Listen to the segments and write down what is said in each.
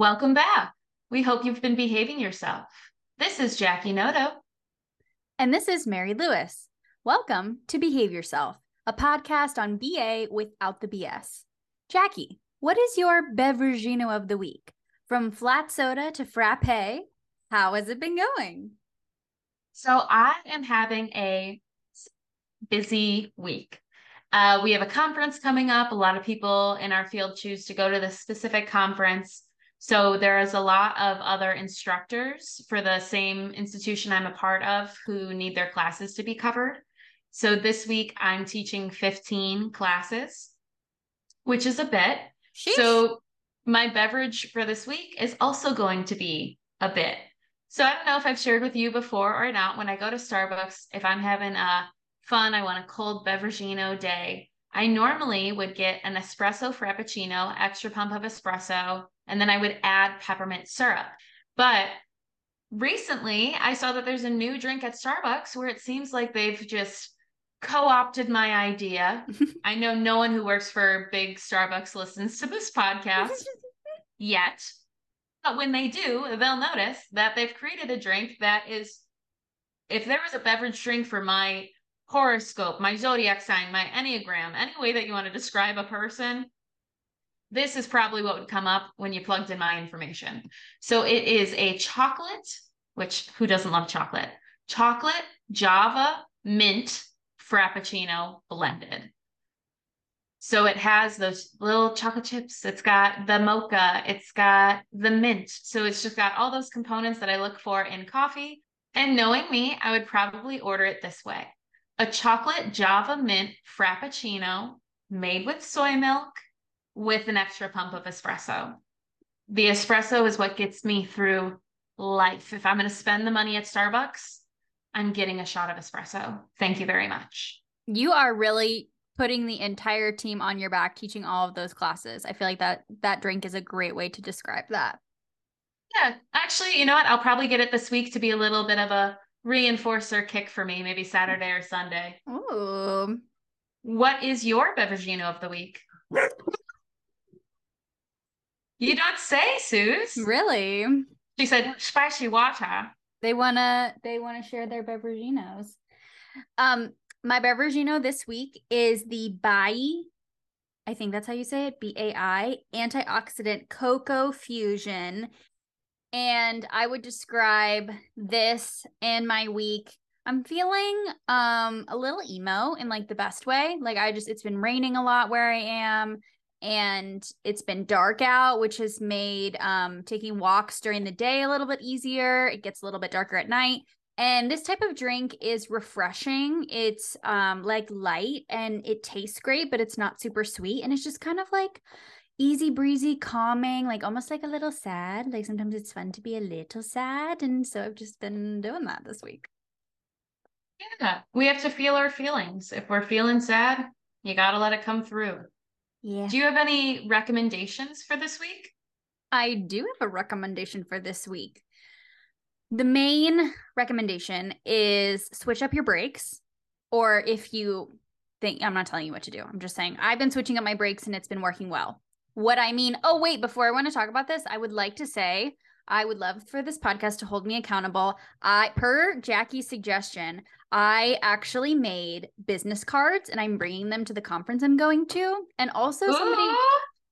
Welcome back. We hope you've been behaving yourself. This is Jackie Noto. And this is Mary Lewis. Welcome to Behave Yourself, a podcast on BA without the BS. Jackie, what is your beveragino of the week? From flat soda to frappe, how has it been going? So I am having a busy week. Uh, we have a conference coming up. A lot of people in our field choose to go to this specific conference. So there is a lot of other instructors for the same institution I'm a part of who need their classes to be covered. So this week I'm teaching 15 classes, which is a bit. Sheesh. So my beverage for this week is also going to be a bit. So I don't know if I've shared with you before or not. When I go to Starbucks, if I'm having a fun, I want a cold beveragino day, I normally would get an espresso frappuccino, extra pump of espresso, and then I would add peppermint syrup. But recently, I saw that there's a new drink at Starbucks where it seems like they've just co opted my idea. I know no one who works for big Starbucks listens to this podcast yet. But when they do, they'll notice that they've created a drink that is, if there was a beverage drink for my horoscope, my zodiac sign, my Enneagram, any way that you want to describe a person, this is probably what would come up when you plugged in my information. So it is a chocolate, which who doesn't love chocolate? Chocolate Java mint Frappuccino blended. So it has those little chocolate chips. It's got the mocha. It's got the mint. So it's just got all those components that I look for in coffee. And knowing me, I would probably order it this way a chocolate Java mint Frappuccino made with soy milk with an extra pump of espresso. The espresso is what gets me through life. If I'm going to spend the money at Starbucks, I'm getting a shot of espresso. Thank you very much. You are really putting the entire team on your back teaching all of those classes. I feel like that that drink is a great way to describe that. Yeah, actually, you know what? I'll probably get it this week to be a little bit of a reinforcer kick for me, maybe Saturday or Sunday. Ooh. What is your beveragino of the week? You don't say, Suze. Really? She said spicy water. They wanna they wanna share their beveraginos. Um, my beveragino this week is the Bai. I think that's how you say it. B A I antioxidant cocoa fusion. And I would describe this and my week. I'm feeling um a little emo in like the best way. Like I just it's been raining a lot where I am and it's been dark out which has made um, taking walks during the day a little bit easier. It gets a little bit darker at night. And this type of drink is refreshing. It's um, like light and it tastes great but it's not super sweet. And it's just kind of like easy breezy calming like almost like a little sad. Like sometimes it's fun to be a little sad. And so i've just been doing that this week. Yeah. We have to feel our feelings. If we're feeling sad you got to let it come through yeah. Do you have any recommendations for this week? I do have a recommendation for this week. The main recommendation is switch up your breaks, or if you think I'm not telling you what to do, I'm just saying I've been switching up my breaks and it's been working well. What I mean, oh, wait, before I want to talk about this, I would like to say I would love for this podcast to hold me accountable. I, per Jackie's suggestion, I actually made business cards and I'm bringing them to the conference I'm going to. And also somebody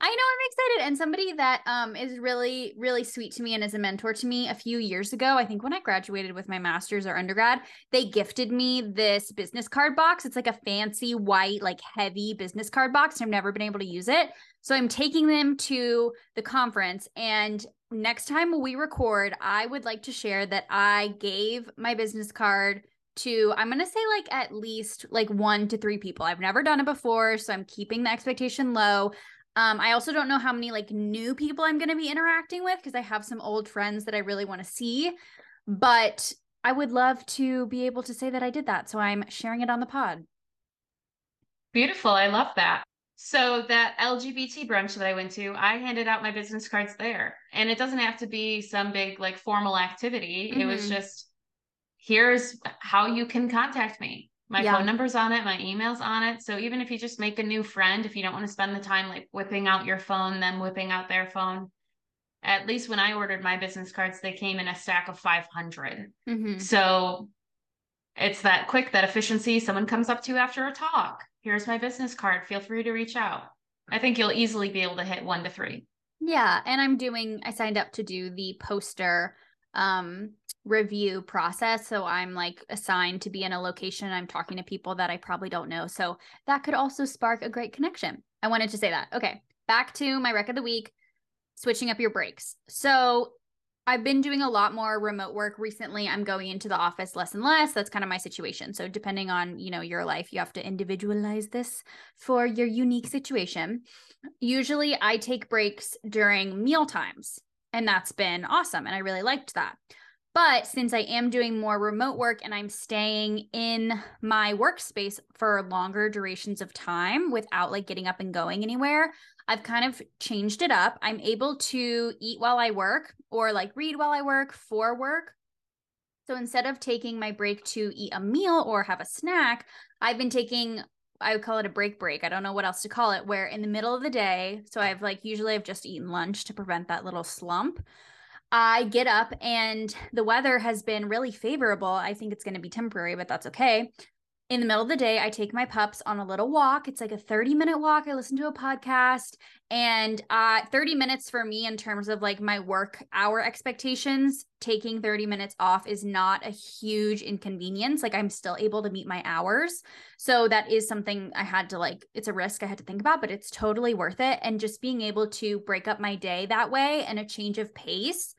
I know I'm excited and somebody that um is really really sweet to me and is a mentor to me a few years ago. I think when I graduated with my masters or undergrad, they gifted me this business card box. It's like a fancy white like heavy business card box. I've never been able to use it. So I'm taking them to the conference and next time we record, I would like to share that I gave my business card to I'm going to say like at least like 1 to 3 people. I've never done it before, so I'm keeping the expectation low. Um, I also don't know how many like new people I'm going to be interacting with because I have some old friends that I really want to see, but I would love to be able to say that I did that, so I'm sharing it on the pod. Beautiful. I love that. So that LGBT brunch that I went to, I handed out my business cards there. And it doesn't have to be some big like formal activity. Mm-hmm. It was mm-hmm. just here's how you can contact me. My yeah. phone number's on it, my email's on it. So even if you just make a new friend, if you don't want to spend the time like whipping out your phone, them whipping out their phone, at least when I ordered my business cards, they came in a stack of 500. Mhm. So it's that quick, that efficiency. Someone comes up to you after a talk. Here's my business card. Feel free to reach out. I think you'll easily be able to hit one to three. Yeah, and I'm doing I signed up to do the poster um review process so I'm like assigned to be in a location I'm talking to people that I probably don't know. So that could also spark a great connection. I wanted to say that. Okay, back to my rec of the week, switching up your breaks. So I've been doing a lot more remote work recently. I'm going into the office less and less. That's kind of my situation. So depending on, you know, your life, you have to individualize this for your unique situation. Usually I take breaks during meal times, and that's been awesome and I really liked that. But since I am doing more remote work and I'm staying in my workspace for longer durations of time without like getting up and going anywhere, I've kind of changed it up. I'm able to eat while I work or like read while I work for work. So instead of taking my break to eat a meal or have a snack, I've been taking I would call it a break break. I don't know what else to call it, where in the middle of the day, so I've like usually I've just eaten lunch to prevent that little slump. I get up and the weather has been really favorable. I think it's going to be temporary, but that's okay in the middle of the day, I take my pups on a little walk. It's like a 30 minute walk. I listen to a podcast and uh 30 minutes for me in terms of like my work hour expectations, taking 30 minutes off is not a huge inconvenience. Like I'm still able to meet my hours. So that is something I had to like it's a risk I had to think about, but it's totally worth it and just being able to break up my day that way and a change of pace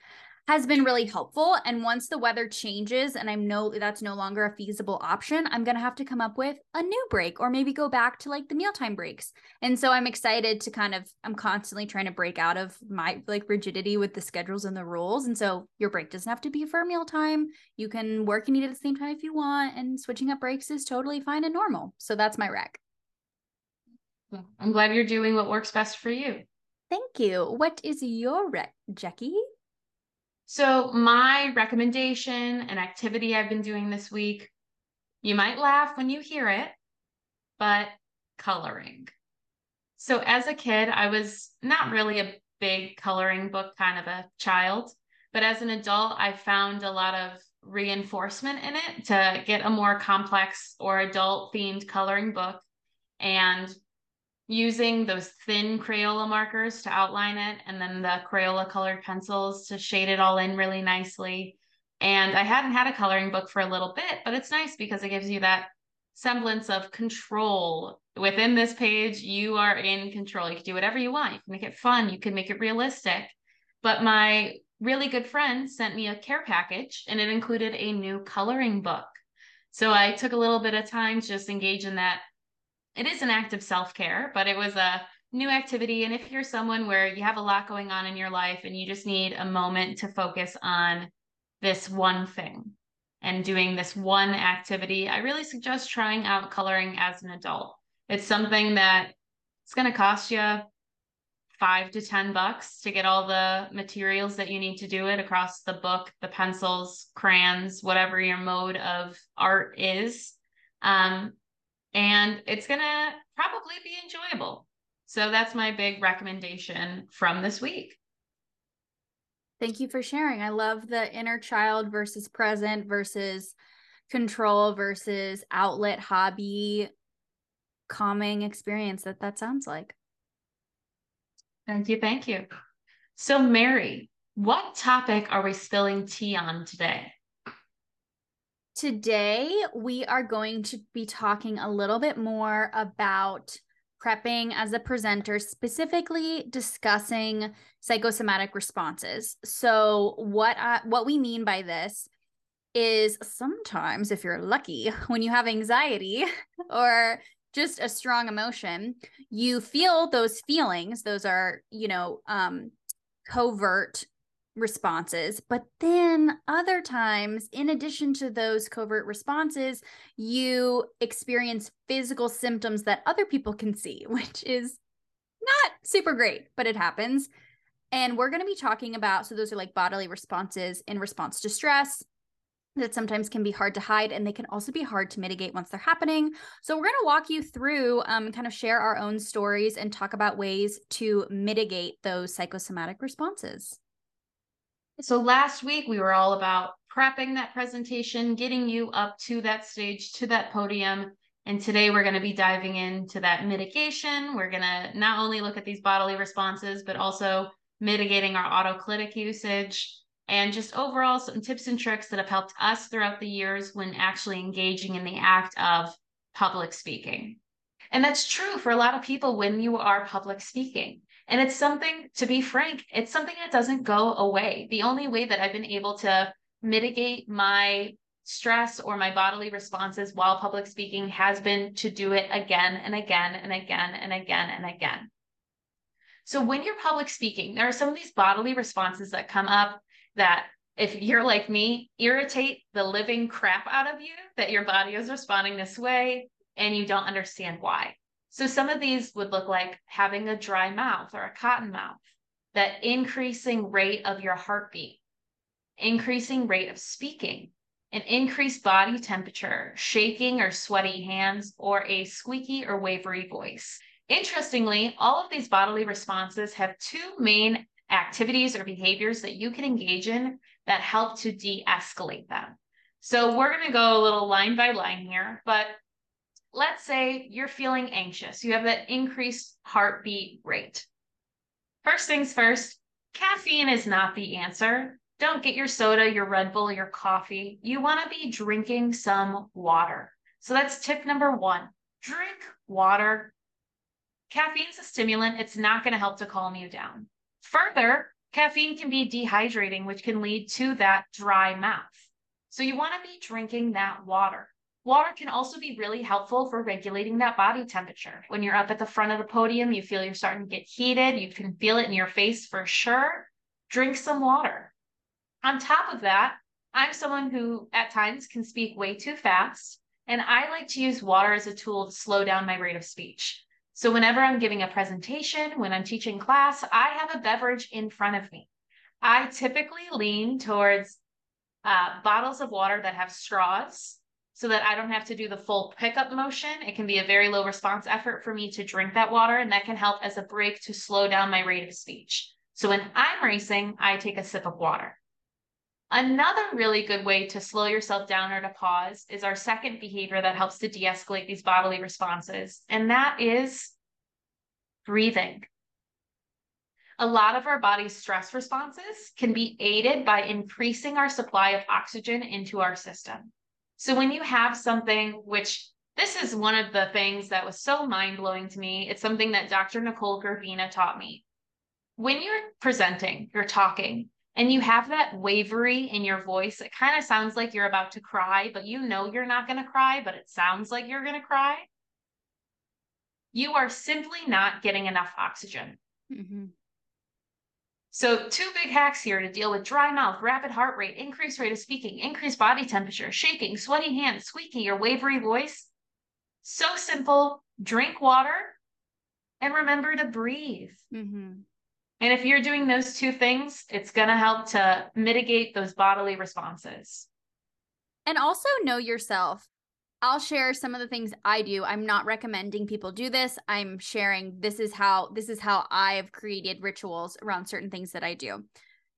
has been really helpful. And once the weather changes and I'm no that's no longer a feasible option, I'm going to have to come up with a new break or maybe go back to like the mealtime breaks. And so I'm excited to kind of, I'm constantly trying to break out of my like rigidity with the schedules and the rules. And so your break doesn't have to be for mealtime. You can work and eat at the same time if you want. And switching up breaks is totally fine and normal. So that's my rec. I'm glad you're doing what works best for you. Thank you. What is your rec, Jackie? So, my recommendation, and activity I've been doing this week, you might laugh when you hear it, but coloring. So, as a kid, I was not hmm. really a big coloring book kind of a child, but as an adult, I found a lot of reinforcement in it to get a more complex or adult themed coloring book. And using those thin Crayola markers to outline it and then the Crayola colored pencils to shade it all in really nicely. And I hadn't had a coloring book for a little bit, but it's nice because it gives you that semblance of control. Within this page, you are in control. You can do whatever you want. You can make it fun, you can make it realistic. But my really good friend sent me a care package and it included a new coloring book. So I took a little bit of time to just engage in that it is an act of self care, but it was a new activity. And if you're someone where you have a lot going on in your life and you just need a moment to focus on this one thing and doing this one activity, I really suggest trying out coloring as an adult. It's something that it's going to cost you five to 10 bucks to get all the materials that you need to do it across the book, the pencils, crayons, whatever your mode of art is. Um, and it's going to probably be enjoyable. So that's my big recommendation from this week. Thank you for sharing. I love the inner child versus present versus control versus outlet hobby calming experience that that sounds like. Thank you. Thank you. So, Mary, what topic are we spilling tea on today? Today, we are going to be talking a little bit more about prepping as a presenter, specifically discussing psychosomatic responses. So, what I, what we mean by this is sometimes, if you're lucky, when you have anxiety or just a strong emotion, you feel those feelings. Those are, you know, um, covert responses. But then other times, in addition to those covert responses, you experience physical symptoms that other people can see, which is not super great, but it happens. And we're going to be talking about so, those are like bodily responses in response to stress, that sometimes can be hard to hide and they can also be hard to mitigate once they're happening. So, we're going to walk you through, um, kind of share our own stories and talk about ways to mitigate those psychosomatic responses. So last week we were all about prepping that presentation, getting you up to that stage, to that podium. And today we're going to be diving into that mitigation. We're going to not only look at these bodily responses, but also mitigating our autoclitic usage and just overall some tips and tricks that have helped us throughout the years when actually engaging in the act of public speaking. And that's true for a lot of people when you are public speaking. And it's something, to be frank, it's something that doesn't go away. The only way that I've been able to mitigate my stress or my bodily responses while public speaking has been to do it again and again and again and again and again. So when you're public speaking, there are some of these bodily responses that come up that if you're like me, irritate the living crap out of you that your body is responding this way and you don't understand why. So some of these would look like having a dry mouth or a cotton mouth, that increasing rate of your heartbeat, increasing rate of speaking, an increased body temperature, shaking or sweaty hands, or a squeaky or wavery voice. Interestingly, all of these bodily responses have two main activities or behaviors that you can engage in that help to de escalate them. So we're going to go a little line by line here, but let's say you're feeling anxious, you have that increased heartbeat rate. First things first, caffeine is not the answer. Don't get your soda, your Red Bull, your coffee. You want to be drinking some water. So that's tip number one drink water. Caffeine's a stimulant, it's not going to help to calm you down. Further, caffeine can be dehydrating, which can lead to that dry mouth. So you want to be drinking that water. Water can also be really helpful for regulating that body temperature. When you're up at the front of the podium, you feel you're starting to get heated, you can feel it in your face for sure. Drink some water. On top of that, I'm someone who at times can speak way too fast, and I like to use water as a tool to slow down my rate of speech. So whenever I'm giving a presentation, when I'm teaching class, I have a beverage in front of me. I typically lean towards uh, bottles of water that have straws so that I don't have to do the full pickup motion. It can be a very low response effort for me to drink that water, and that can help as a break to slow down my rate of speech. So when I'm racing, I take a sip of water. Another really good way to slow yourself down or to pause is our second behavior that helps to de escalate these bodily responses, and that is breathing. A lot of our body's stress responses can be aided by increasing our supply of oxygen into our system. So when you have something which this is one of the things that was so mind blowing to me. It's something that Dr. Nicole Gravina taught me. When you're presenting, you're talking, and you have that wavery in your voice, it kind of sounds like you're about to cry, but you know you're not going to cry, but it sounds like you're going to cry. You are simply not getting enough oxygen. Mm-hmm. So, two big hacks here to deal with dry mouth, rapid heart rate, increased rate of speaking, increased body temperature, shaking, sweaty hands, squeaky or wavery voice. So simple. Drink water and remember to breathe. Mm-hmm. And if you're doing those two things, it's going to help to mitigate those bodily responses. And also know yourself. I'll share some of the things I do. I'm not recommending people do this. I'm sharing this is how this is how I've created rituals around certain things that I do.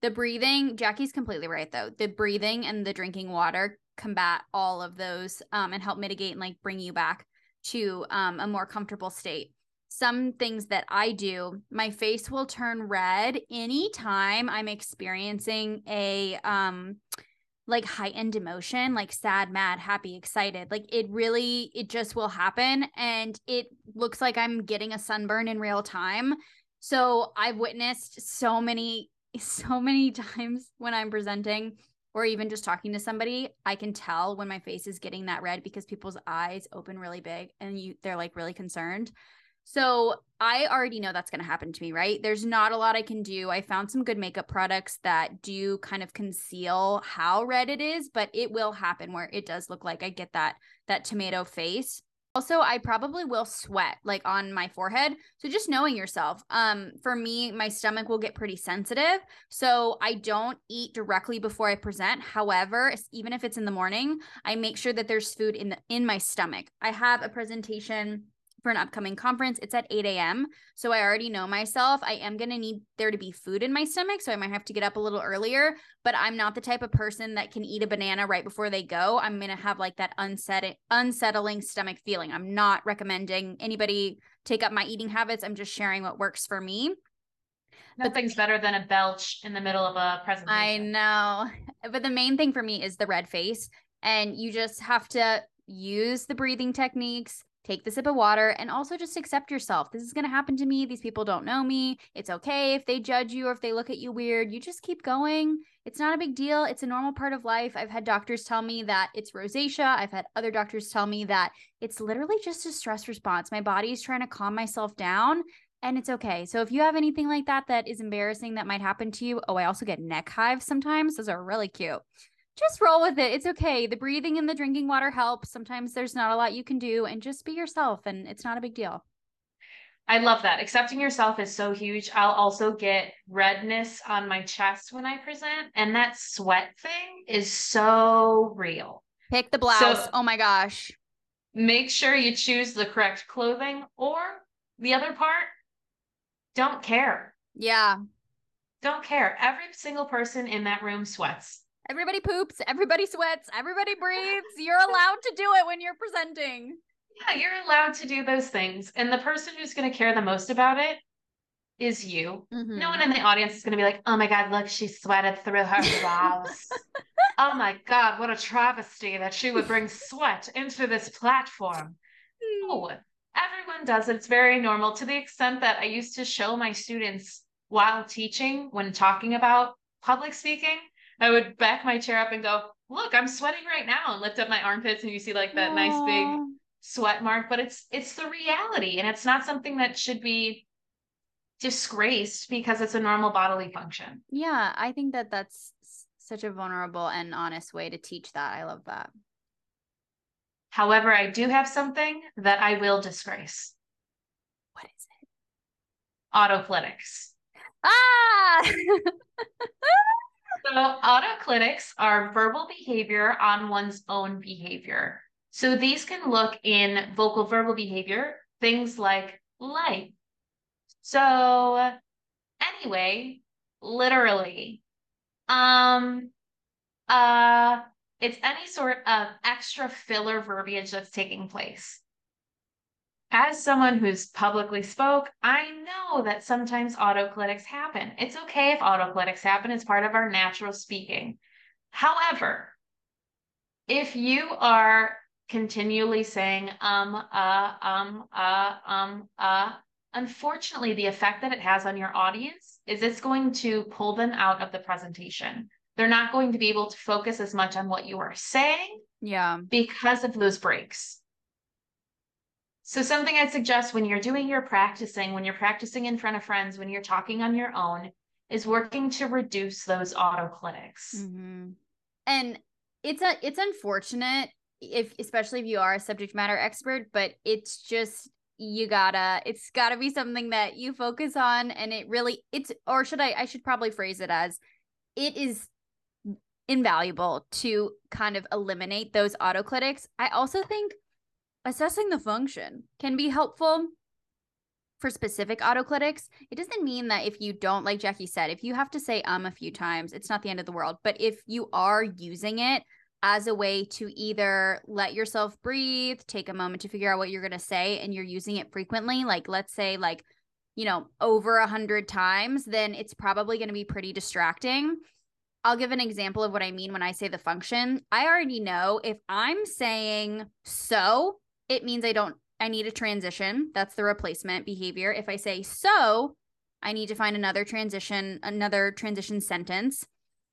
The breathing, Jackie's completely right though. The breathing and the drinking water combat all of those um, and help mitigate and like bring you back to um, a more comfortable state. Some things that I do, my face will turn red anytime I'm experiencing a um like heightened emotion, like sad, mad, happy, excited. Like it really, it just will happen. And it looks like I'm getting a sunburn in real time. So I've witnessed so many, so many times when I'm presenting or even just talking to somebody, I can tell when my face is getting that red because people's eyes open really big and you they're like really concerned. So I already know that's going to happen to me, right? There's not a lot I can do. I found some good makeup products that do kind of conceal how red it is, but it will happen where it does look like I get that that tomato face. Also, I probably will sweat like on my forehead. So just knowing yourself. Um for me, my stomach will get pretty sensitive, so I don't eat directly before I present. However, even if it's in the morning, I make sure that there's food in the in my stomach. I have a presentation for an upcoming conference. It's at 8 a.m. So I already know myself. I am going to need there to be food in my stomach. So I might have to get up a little earlier, but I'm not the type of person that can eat a banana right before they go. I'm going to have like that unsetting, unsettling stomach feeling. I'm not recommending anybody take up my eating habits. I'm just sharing what works for me. Nothing's better than a belch in the middle of a presentation. I know. But the main thing for me is the red face. And you just have to use the breathing techniques, take the sip of water, and also just accept yourself. This is going to happen to me. These people don't know me. It's okay if they judge you or if they look at you weird. You just keep going. It's not a big deal. It's a normal part of life. I've had doctors tell me that it's rosacea. I've had other doctors tell me that it's literally just a stress response. My body is trying to calm myself down and it's okay. So if you have anything like that that is embarrassing that might happen to you, oh, I also get neck hives sometimes. Those are really cute. Just roll with it. It's okay. The breathing and the drinking water helps. Sometimes there's not a lot you can do and just be yourself and it's not a big deal. I love that. Accepting yourself is so huge. I'll also get redness on my chest when I present, and that sweat thing is so real. Pick the blouse. So oh my gosh. Make sure you choose the correct clothing, or the other part, don't care. Yeah. Don't care. Every single person in that room sweats. Everybody poops, everybody sweats, everybody breathes. You're allowed to do it when you're presenting. Yeah, you're allowed to do those things. And the person who's going to care the most about it is you. Mm-hmm. No one in the audience is going to be like, oh my God, look, she sweated through her blouse. oh my God, what a travesty that she would bring sweat into this platform. No, everyone does. It's very normal to the extent that I used to show my students while teaching, when talking about public speaking, I would back my chair up and go, look, I'm sweating right now and lift up my armpits and you see like that Aww. nice big sweat mark, but it's it's the reality and it's not something that should be disgraced because it's a normal bodily function. Yeah, I think that that's such a vulnerable and honest way to teach that. I love that. However, I do have something that I will disgrace. What is it? Autoclitics. Ah! so, autoclitics are verbal behavior on one's own behavior. So, these can look in vocal verbal behavior, things like like. So, anyway, literally, um, uh, it's any sort of extra filler verbiage that's taking place. As someone who's publicly spoke, I know that sometimes autoclitics happen. It's okay if autoclitics happen, it's part of our natural speaking. However, if you are continually saying um, uh, um, uh, um, uh, unfortunately, the effect that it has on your audience is it's going to pull them out of the presentation. They're not going to be able to focus as much on what you are saying. Yeah. Because of those breaks. So, something I'd suggest when you're doing your practicing, when you're practicing in front of friends, when you're talking on your own, is working to reduce those autoclitics. Mm-hmm. And it's a it's unfortunate if especially if you are a subject matter expert, but it's just you gotta it's gotta be something that you focus on and it really it's or should I I should probably phrase it as it is invaluable to kind of eliminate those autoclitics. I also think assessing the function can be helpful for specific autoclitics. It doesn't mean that if you don't, like Jackie said, if you have to say um a few times, it's not the end of the world. But if you are using it as a way to either let yourself breathe, take a moment to figure out what you're going to say, and you're using it frequently, like let's say, like, you know, over a hundred times, then it's probably going to be pretty distracting. I'll give an example of what I mean when I say the function. I already know if I'm saying so, it means I don't, I need a transition. That's the replacement behavior. If I say so, I need to find another transition, another transition sentence.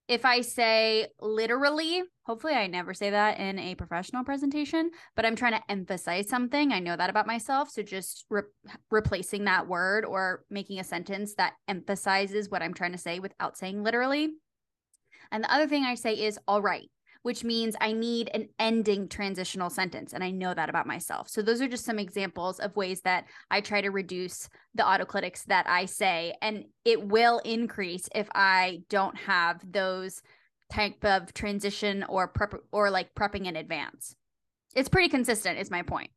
If I say literally, hopefully I never say that in a professional presentation, but I'm trying to emphasize something. I know that about myself. So just re- replacing that word or making a sentence that emphasizes what I'm trying to say without saying literally and the other thing I say is all right, which means I need an ending transitional sentence. And I know that about myself. So those are just some examples of ways that I try to reduce the autoclitics that I say. And it will increase if I don't have those type of transition or prep or like prepping in advance. It's pretty consistent, is my point.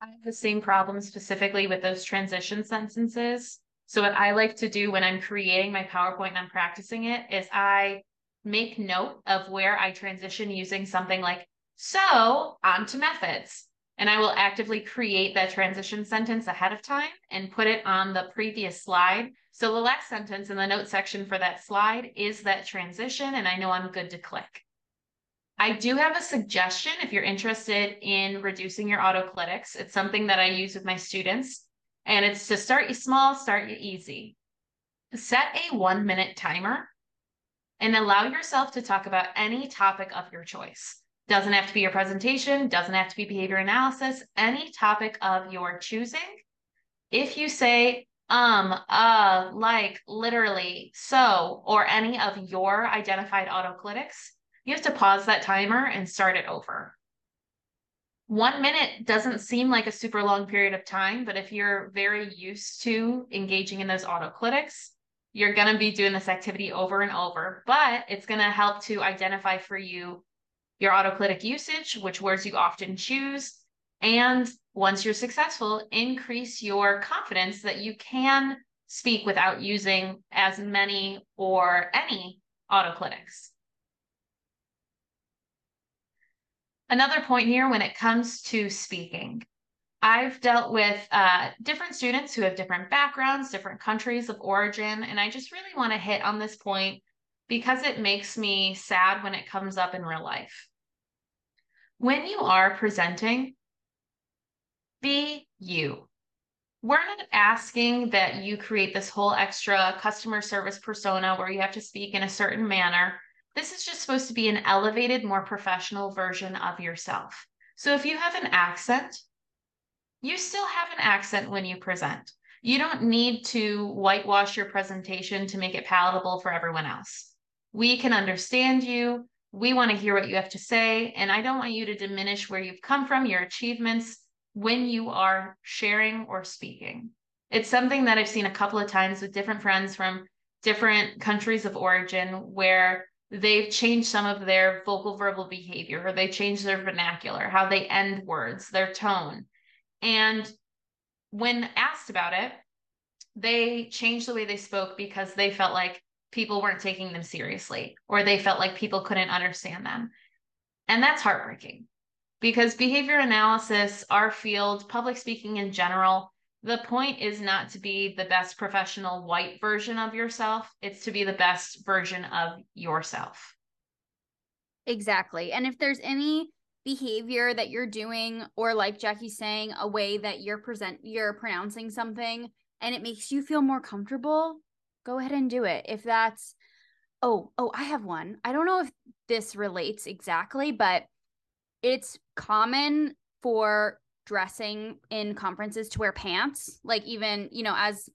I have the same problem specifically with those transition sentences. So what I like to do when I'm creating my PowerPoint and I'm practicing it is I make note of where I transition using something like, so on to methods. And I will actively create that transition sentence ahead of time and put it on the previous slide. So the last sentence in the note section for that slide is that transition, and I know I'm good to click. I do have a suggestion if you're interested in reducing your autoclitics. It's something that I use with my students, and it's to start you small, start you easy. Set a one minute timer and allow yourself to talk about any topic of your choice. Doesn't have to be your presentation, doesn't have to be behavior analysis, any topic of your choosing. If you say, um, uh, like, literally, so, or any of your identified autoclitics, you have to pause that timer and start it over. One minute doesn't seem like a super long period of time, but if you're very used to engaging in those autoclitics, you're going to be doing this activity over and over, but it's going to help to identify for you your autoclitic usage, which words you often choose, and once you're successful, increase your confidence that you can speak without using as many or any autoclitics. Another point here when it comes to speaking. I've dealt with uh, different students who have different backgrounds, different countries of origin, and I just really want to hit on this point because it makes me sad when it comes up in real life. When you are presenting, be you. We're not asking that you create this whole extra customer service persona where you have to speak in a certain manner. This is just supposed to be an elevated, more professional version of yourself. So if you have an accent, you still have an accent when you present. You don't need to whitewash your presentation to make it palatable for everyone else. We can understand you. We want to hear what you have to say. And I don't want you to diminish where you've come from, your achievements, when you are sharing or speaking. It's something that I've seen a couple of times with different friends from different countries of origin where they've changed some of their vocal verbal behavior or they change their vernacular, how they end words, their tone. And when asked about it, they changed the way they spoke because they felt like people weren't taking them seriously or they felt like people couldn't understand them. And that's heartbreaking because behavior analysis, our field, public speaking in general, the point is not to be the best professional white version of yourself, it's to be the best version of yourself. Exactly. And if there's any behavior that you're doing or like Jackie's saying a way that you're present you're pronouncing something and it makes you feel more comfortable, go ahead and do it. If that's oh, oh, I have one. I don't know if this relates exactly, but it's common for dressing in conferences to wear pants, like even, you know, as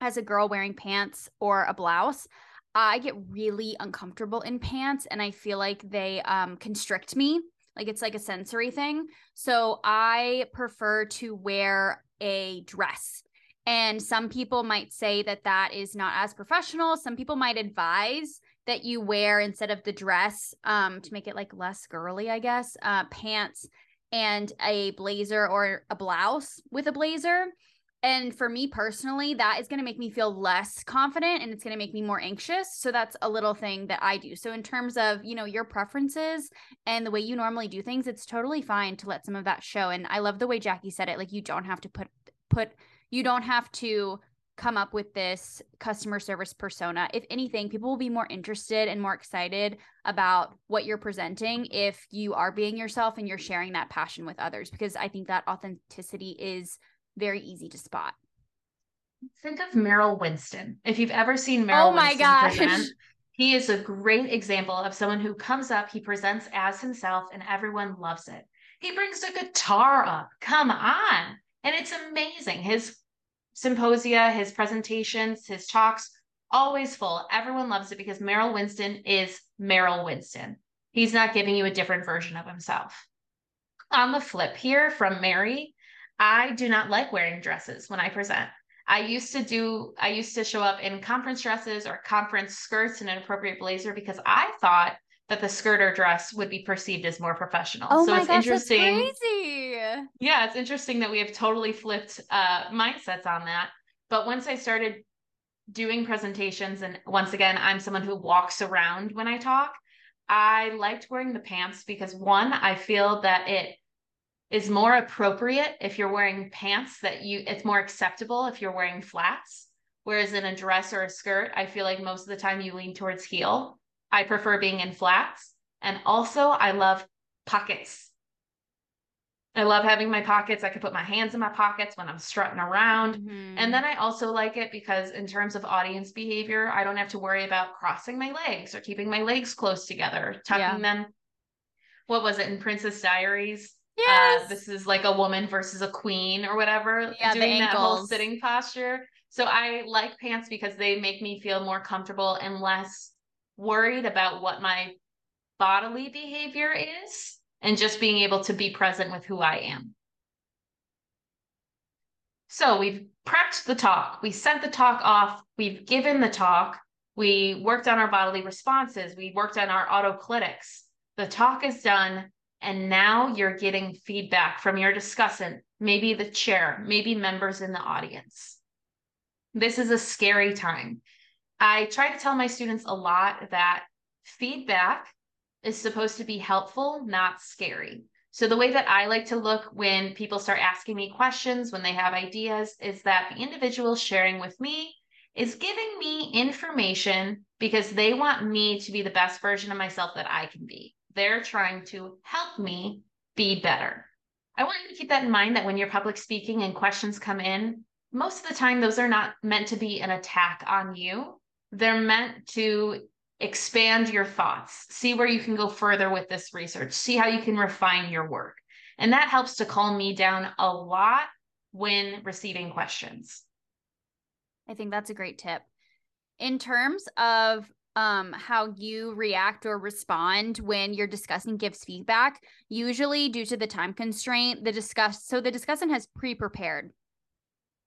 as a girl wearing pants or a blouse. I get really uncomfortable in pants and I feel like they um, constrict me. Like it's like a sensory thing. So I prefer to wear a dress. And some people might say that that is not as professional. Some people might advise that you wear instead of the dress um, to make it like less girly, I guess, uh, pants and a blazer or a blouse with a blazer. And for me personally, that is going to make me feel less confident and it's going to make me more anxious. So that's a little thing that I do. So in terms of, you know, your preferences and the way you normally do things, it's totally fine to let some of that show. And I love the way Jackie said it. Like you don't have to put put you don't have to come up with this customer service persona. If anything, people will be more interested and more excited about what you're presenting if you are being yourself and you're sharing that passion with others because I think that authenticity is very easy to spot. Think of Merrill Winston. If you've ever seen Merrill oh my Winston gosh. present, he is a great example of someone who comes up, he presents as himself, and everyone loves it. He brings the guitar up. Come on. And it's amazing. His symposia, his presentations, his talks, always full. Everyone loves it because Merrill Winston is Merrill Winston. He's not giving you a different version of himself. On the flip here from Mary, I do not like wearing dresses when I present. I used to do, I used to show up in conference dresses or conference skirts and an appropriate blazer because I thought that the skirt or dress would be perceived as more professional. Oh so my it's gosh, interesting. that's crazy. Yeah, it's interesting that we have totally flipped uh, mindsets on that. But once I started doing presentations, and once again, I'm someone who walks around when I talk, I liked wearing the pants because one, I feel that it is more appropriate if you're wearing pants that you it's more acceptable if you're wearing flats whereas in a dress or a skirt i feel like most of the time you lean towards heel i prefer being in flats and also i love pockets i love having my pockets i could put my hands in my pockets when i'm strutting around Mhm. and then I also like it because, in terms of audience behavior, I don't have to worry about crossing my legs or keeping my legs close together, tucking them. What was it in Princess Diaries? Yes. Uh, this is like a woman versus a queen or whatever, Yeah, the doing that whole sitting posture. So I like pants because they make me feel more comfortable and less worried about what my bodily behavior is and just being able to be present with who I am. So we've prepped the talk, we sent the talk off, we've given the talk, we worked on our bodily responses, we worked on our autoclitics. The talk is done, and now you're getting feedback from your discussant, maybe the chair, maybe members in the audience. This is a scary time. I try to tell my students a lot that feedback is supposed to be helpful, not scary. So the way that I like to look when people start asking me questions, when they have ideas, is that the individual sharing with me is giving me information because they want me to be the best version of myself that I can be. They're trying to help me be better. I want you to keep that in mind that when you're public speaking and questions come in, most of the time those are not meant to be an attack on you. They're meant to expand your thoughts, see where you can go further with this research, see how you can refine your work. And that helps to calm me down a lot when receiving questions. I think that's a great tip. In terms of um how you react or respond when your discussant gives feedback, usually due to the time constraint, the discuss so the discussant has pre-prepared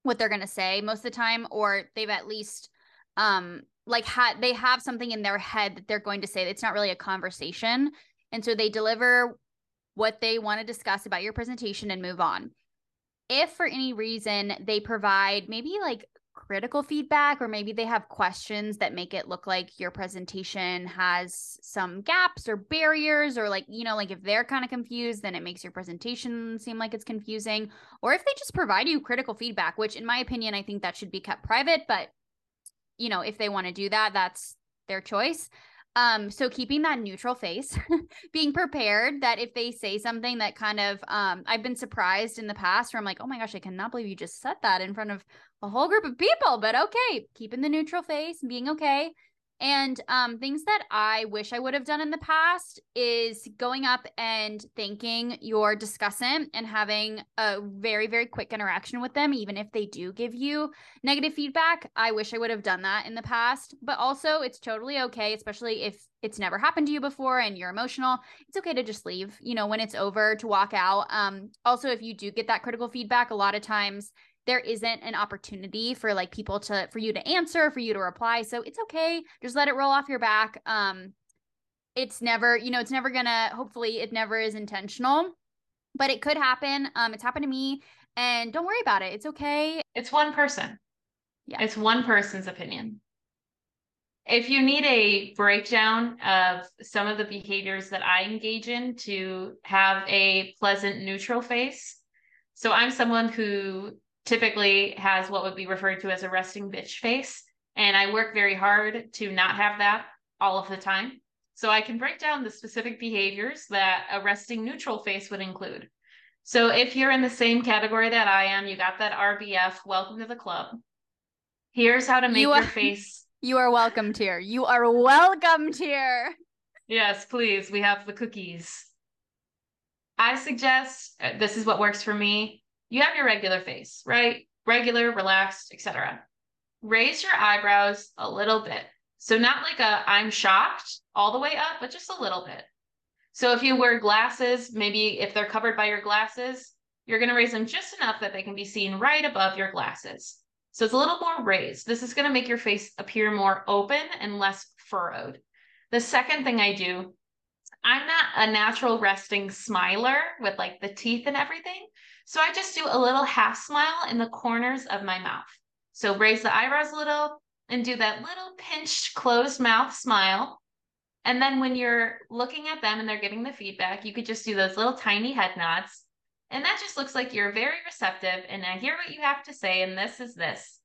what they're going to say most of the time or they've at least um like had they have something in their head that they're going to say it's not really a conversation and so they deliver what they want to discuss about your presentation and move on. If for any reason they provide maybe like critical feedback or maybe they have questions that make it look like your presentation has some gaps or barriers or like you know like if they're kind of confused then it makes your presentation seem like it's confusing. Or if they just provide you critical feedback which in my opinion i think that should be kept private but you know if they want to do that that's their choice um so keeping that neutral face being prepared that if they say something that kind of um i've been surprised in the past where i'm like oh my gosh i cannot believe you just said that in front of a whole group of people but okay keeping the neutral face and being okay and um, things that I wish I would have done in the past is going up and thanking your discussant and having a very, very quick interaction with them, even if they do give you negative feedback. I wish I would have done that in the past, but also it's totally okay, especially if it's never happened to you before and you're emotional. It's okay to just leave, you know, when it's over to walk out. Um, also, if you do get that critical feedback, a lot of times there isn't an opportunity for like people to for you to answer for you to reply so it's okay just let it roll off your back um it's never you know it's never gonna hopefully it never is intentional but it could happen um it's happened to me and don't worry about it it's okay It's one person. Yeah. It's one person's opinion. If you need a breakdown of some of the behaviors that I engage in to have a pleasant neutral face, so I'm someone who typically has what would be referred to as a resting bitch face, and I work very hard to not have that all of the time. So I can break down the specific behaviors that a resting neutral face would include. So if you're in the same category that I am, you got that RBF, welcome to the club. Here's how to make You your face. you are welcomed here you are welcomed here Yes, please. We have the cookies. I suggest uh, this is what works for me. You have your regular face, right? Regular, relaxed, etc. Raise your eyebrows a little bit. So not like a I'm shocked all the way up, but just a little bit. So if you wear glasses, maybe if they're covered by your glasses, you're going to raise them just enough that they can be seen right above your glasses. So it's a little more raised. This is going to make your face appear more open and less furrowed. The second thing I do I'm not a natural resting smiler with like the teeth and everything. So I just do a little half smile in the corners of my mouth. So raise the eyebrows a little and do that little pinched closed mouth smile. And then when you're looking at them and they're giving the feedback, you could just do those little tiny head nods. And that just looks like you're very receptive and I hear what you have to say, and this is this.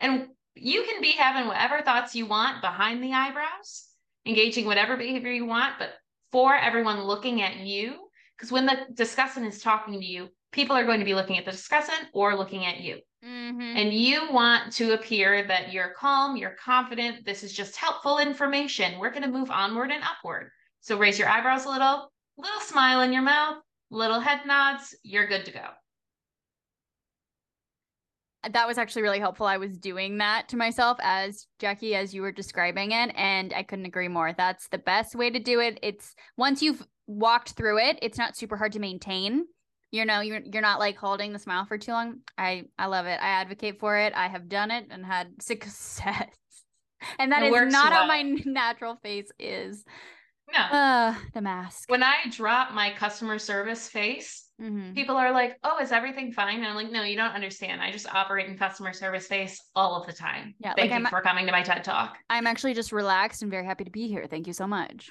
And you can be having whatever thoughts you want behind the eyebrows, engaging whatever behavior you want, but for everyone looking at you, because when the discussant is talking to you, people are going to be looking at the discussant or looking at you. Mm-hmm. And you want to appear that you're calm, you're confident. This is just helpful information. We're going to move onward and upward. So raise your eyebrows a little, little smile in your mouth, little head nods. You're good to go. That was actually really helpful. I was doing that to myself as Jackie, as you were describing it, and I couldn't agree more. That's the best way to do it. It's once you've walked through it, it's not super hard to maintain you know you're you're not like holding the smile for too long. I i love it. I advocate for it. I have done it and had success. And that it is not well. how my natural face is. No. Uh, the mask. When i drop my customer service face mm-hmm. people are like oh is everything fine? And i'm like no you don't understand. I just operate in customer service face all of the time. Yeah thank like you I'm, for coming to my ted talk. I'm actually just relaxed and very happy to be here. Thank you so much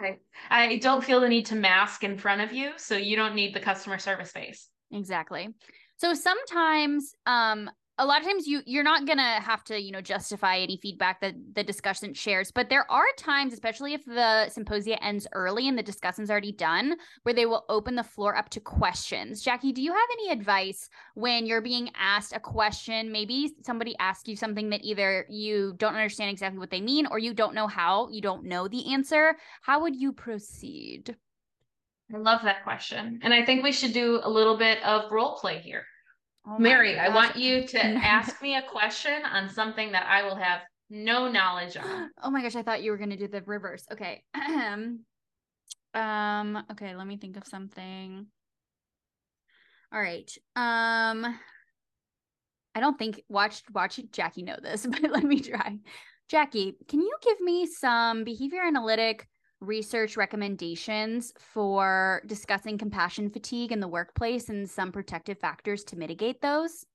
Right. I don't feel the need to mask in front of you, so you don't need the customer service face. Exactly. So sometimes um a lot of times you you're not gonna have to you know justify any feedback that the discussant shares but there are times especially if the symposia ends early and the discussant's already done where they will open the floor up to questions jackie do you have any advice when you're being asked a question maybe somebody asks you something that either you don't understand exactly what they mean or you don't know how you don't know the answer how would you proceed I love that question. And I think we should do a little bit of role play here. Oh Mary, I want you to ask me a question on something that I will have no knowledge on. Oh my gosh, I thought you were going to do the reverse. Okay. um okay, let me think of something. All right. Um I don't think watch watch Jackie know this, but let me try. Jackie, can you give me some behavior analytic research recommendations for discussing compassion fatigue in the workplace and some protective factors to mitigate those?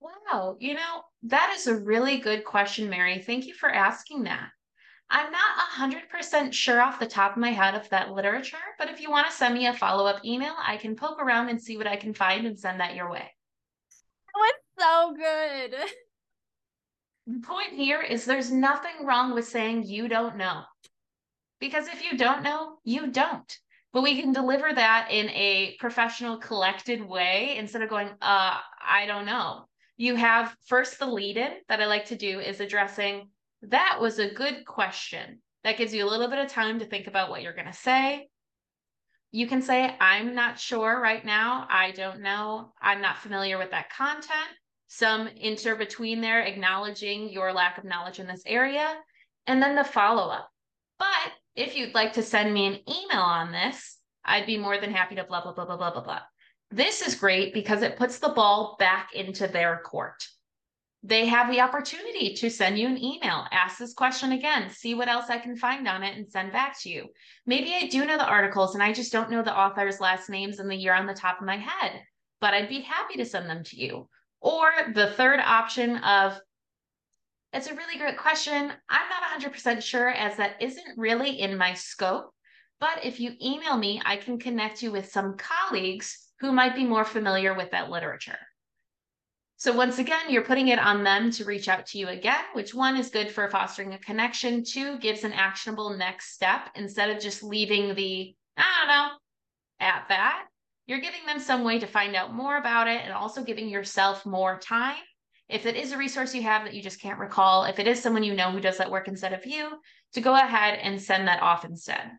Wow, you know, that is a really good question, Mary. Thank you for asking that. I'm not 100% sure off the top of my head of that literature, but if you want to send me a follow up email, I can poke around and see what I can find and send that your way. That was so good. The point here is there's nothing wrong with saying you don't know. Because if you don't know, you don't. But we can deliver that in a professional, collected way instead of going, uh, I don't know. You have first the lead in that I like to do is addressing that was a good question. That gives you a little bit of time to think about what you're going to say. You can say, I'm not sure right now. I don't know. I'm not familiar with that content. Some inter between there, acknowledging your lack of knowledge in this area. And then the follow up. But if you'd like to send me an email on this, I'd be more than happy to blah, blah, blah, blah, blah, blah, blah. This is great because it puts the ball back into their court. They have the opportunity to send you an email, ask this question again, see what else I can find on it and send back to you. Maybe I do know the articles and I just don't know the author's last names and the year on the top of my head, but I'd be happy to send them to you. Or the third option of it's a really great question. I'm not 100% sure as that isn't really in my scope. But if you email me, I can connect you with some colleagues who might be more familiar with that literature. So once again, you're putting it on them to reach out to you again, which one is good for fostering a connection, two gives an actionable next step instead of just leaving the, I don't know, at that. You're giving them some way to find out more about it and also giving yourself more time if it is a resource you have that you just can't recall, if it is someone you know who does that work instead of you, to go ahead and send that off instead.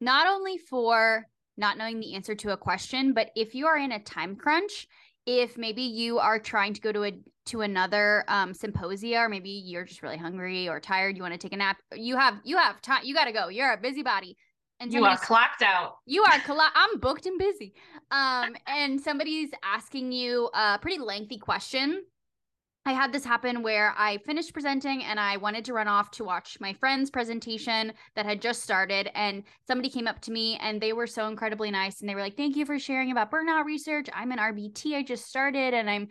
Not only for not knowing the answer to a question, but if you are in a time crunch, if maybe you are trying to go to a to another um, symposia or maybe you're just really hungry or tired you want to take a nap you have you have time you got to go you're a busybody. And you are clocked out. You are cl- i'm booked and busy. Um and somebody's asking you a pretty lengthy question I had this happen where I finished presenting and I wanted to run off to watch my friend's presentation that had just started. And somebody came up to me and they were so incredibly nice. And they were like, Thank you for sharing about burnout research. I'm an RBT. I just started and I'm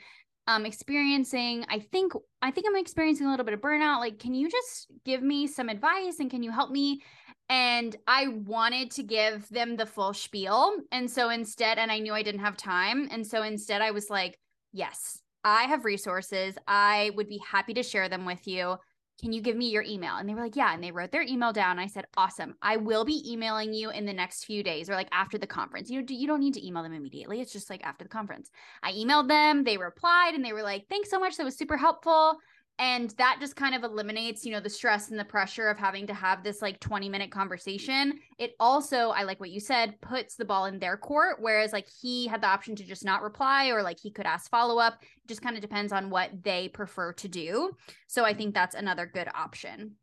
um experiencing i think i think i'm experiencing a little bit of burnout like can you just give me some advice and can you help me and i wanted to give them the full spiel and so instead and i knew i didn't have time and so instead i was like yes I have resources. I would be happy to share them with you. Can you give me your email? And they were like, Yeah. And they wrote their email down. I said, Awesome. I will be emailing you in the next few days or like after the conference. You know, you don't need to email them immediately. It's just like after the conference. I emailed them. They replied and they were like, Thanks so much. That was super helpful and that just kind of eliminates you know the stress and the pressure of having to have this like 20 minute conversation. It also i like what you said puts the ball in their court whereas like he had the option to just not reply or like he could ask follow up it just kind of depends on what they prefer to do. So i think that's another good option.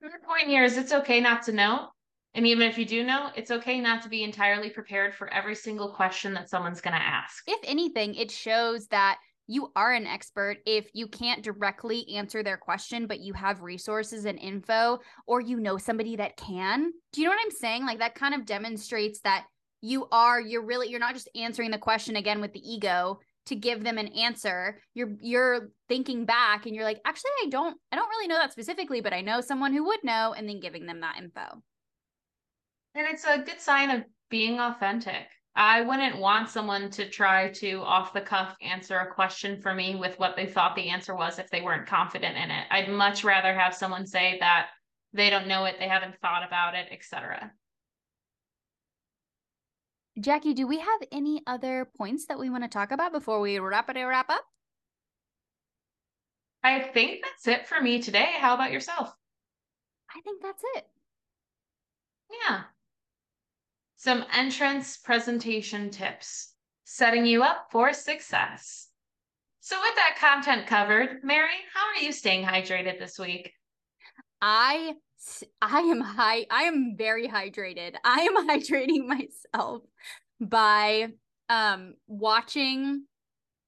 The point here is it's okay not to know. And even if you do know, it's okay not to be entirely prepared for every single question that someone's going to ask. If anything, it shows that you are an expert if you can't directly answer their question, but you have resources and info, or you know somebody that can. Do you know what I'm saying? Like that kind of demonstrates that you are, you're really, you're not just answering the question again with the ego to give them an answer. You're, you're thinking back and you're like, actually, I don't, I don't really know that specifically, but I know someone who would know, and then giving them that info. And it's a good sign of being authentic. I wouldn't want someone to try to off the cuff answer a question for me with what they thought the answer was if they weren't confident in it. I'd much rather have someone say that they don't know it, they haven't thought about it, etc. Jackie, do we have any other points that we want to talk about before we wrap it wrap up? I think that's it for me today. How about yourself? I think that's it. Yeah some entrance presentation tips, setting you up for success. So, with that content covered, Mary, how are you staying hydrated this week? I I am high I am very hydrated. I am hydrating myself by um watching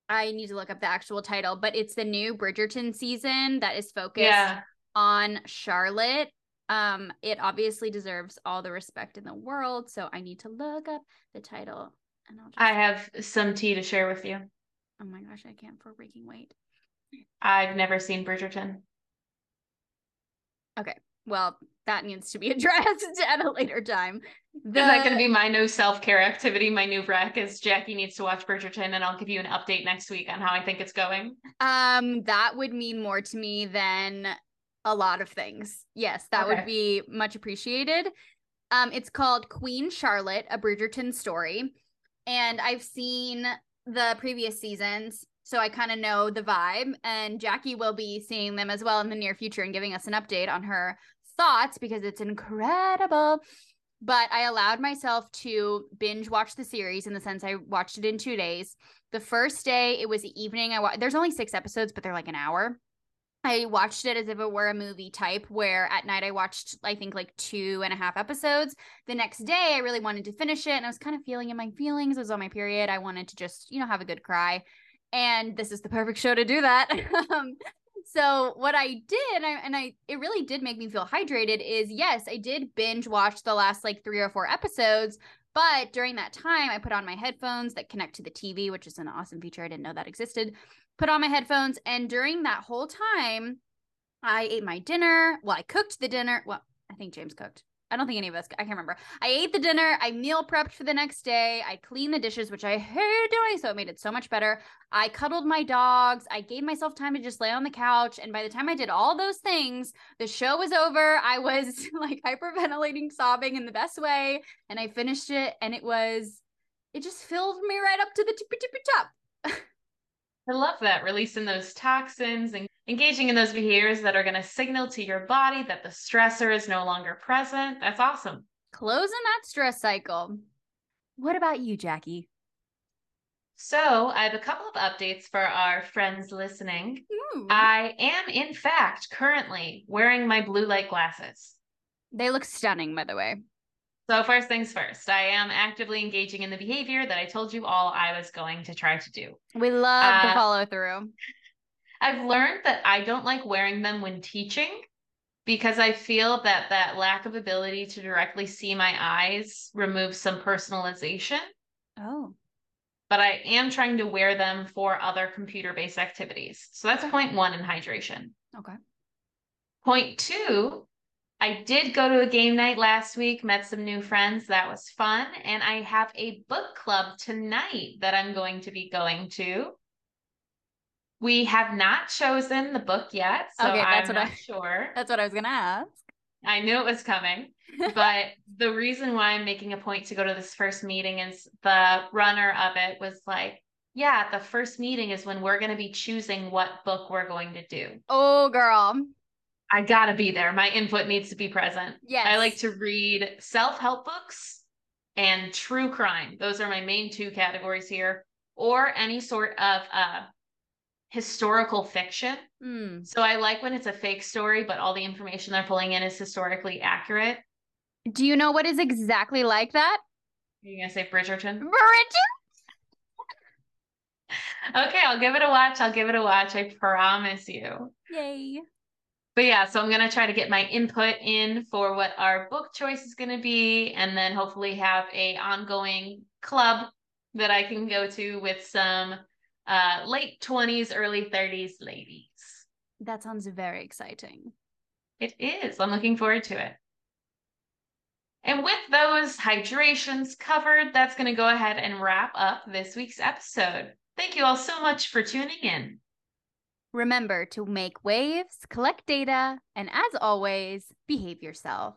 I need to look up the actual title, but it's the new Bridgerton season that is focused yeah. on Charlotte um, it obviously deserves all the respect in the world, so I need to look up the title. And I'll just... I have some tea to share with you. Oh my gosh, I can't for freaking wait. I've never seen Bridgerton. Okay, well, that needs to be addressed at a later time. The... Is that going to be my new self care activity? My new rec is Jackie needs to watch Bridgerton, and I'll give you an update next week on how I think it's going. Um, that would mean more to me than a lot of things. Yes, that okay. would be much appreciated. Um, it's called Queen Charlotte, a Bridgerton story. And I've seen the previous seasons, so I kind of know the vibe. And Jackie will be seeing them as well in the near future and giving us an update on her thoughts because it's incredible. But I allowed myself to binge watch the series in the sense I watched it in two days. The first day, it was the evening. I wa- there's only six episodes, but they're like an hour. I watched it as if it were a movie type, where at night I watched, I think, like two and a half episodes. The next day, I really wanted to finish it, and I was kind of feeling in my feelings. It was on my period. I wanted to just, you know, have a good cry. And this is the perfect show to do that. um, so what I did, and I, and I, it really did make me feel hydrated. Is yes, I did binge watch the last like three or four episodes, but during that time, I put on my headphones that connect to the TV, which is an awesome feature. I didn't know that existed put on my headphones. And during that whole time, I ate my dinner. Well, I cooked the dinner. Well, I think James cooked. I don't think any of us, I can't remember. I ate the dinner. I meal prepped for the next day. I cleaned the dishes, which I hate doing. So it made it so much better. I cuddled my dogs. I gave myself time to just lay on the couch. And by the time I did all those things, the show was over. I was like hyperventilating, sobbing in the best way. And I finished it. And it was, it just filled me right up to the tippy tippy top. I love that, releasing those toxins and engaging in those behaviors that are going to signal to your body that the stressor is no longer present. That's awesome. Closing that stress cycle. What about you, Jackie? So, I have a couple of updates for our friends listening. Ooh. I am, in fact, currently wearing my blue light glasses. They look stunning, by the way. So, first things first, I am actively engaging in the behavior that I told you all I was going to try to do. We love uh, the follow through. I've learned that I don't like wearing them when teaching because I feel that that lack of ability to directly see my eyes removes some personalization. Oh. But I am trying to wear them for other computer based activities. So that's point one in hydration. Okay. Point two I did go to a game night last week, met some new friends. That was fun. And I have a book club tonight that I'm going to be going to. We have not chosen the book yet, so okay, that's I'm what not I, sure. That's what I was going to ask. I knew it was coming. but the reason why I'm making a point to go to this first meeting is the runner of it was like, yeah, the first meeting is when we're going to be choosing what book we're going to do. Oh, girl. I gotta be there. My input needs to be present. Yes. I like to read self help books and true crime. Those are my main two categories here, or any sort of uh, historical fiction. Mm. So I like when it's a fake story, but all the information they're pulling in is historically accurate. Do you know what is exactly like that? Are you gonna say Bridgerton? Bridgerton. okay, I'll give it a watch. I'll give it a watch. I promise you. Yay but yeah, so I'm going to try to get my input in for what our book choice is going to be and then hopefully have a ongoing club that I can go to with some uh, late 20s, early 30s ladies. That sounds very exciting. It is. I'm looking forward to it. And with those hydrations covered, that's going to go ahead and wrap up this week's episode. Thank you all so much for tuning in. Remember to make waves, collect data, and as always, behave yourself.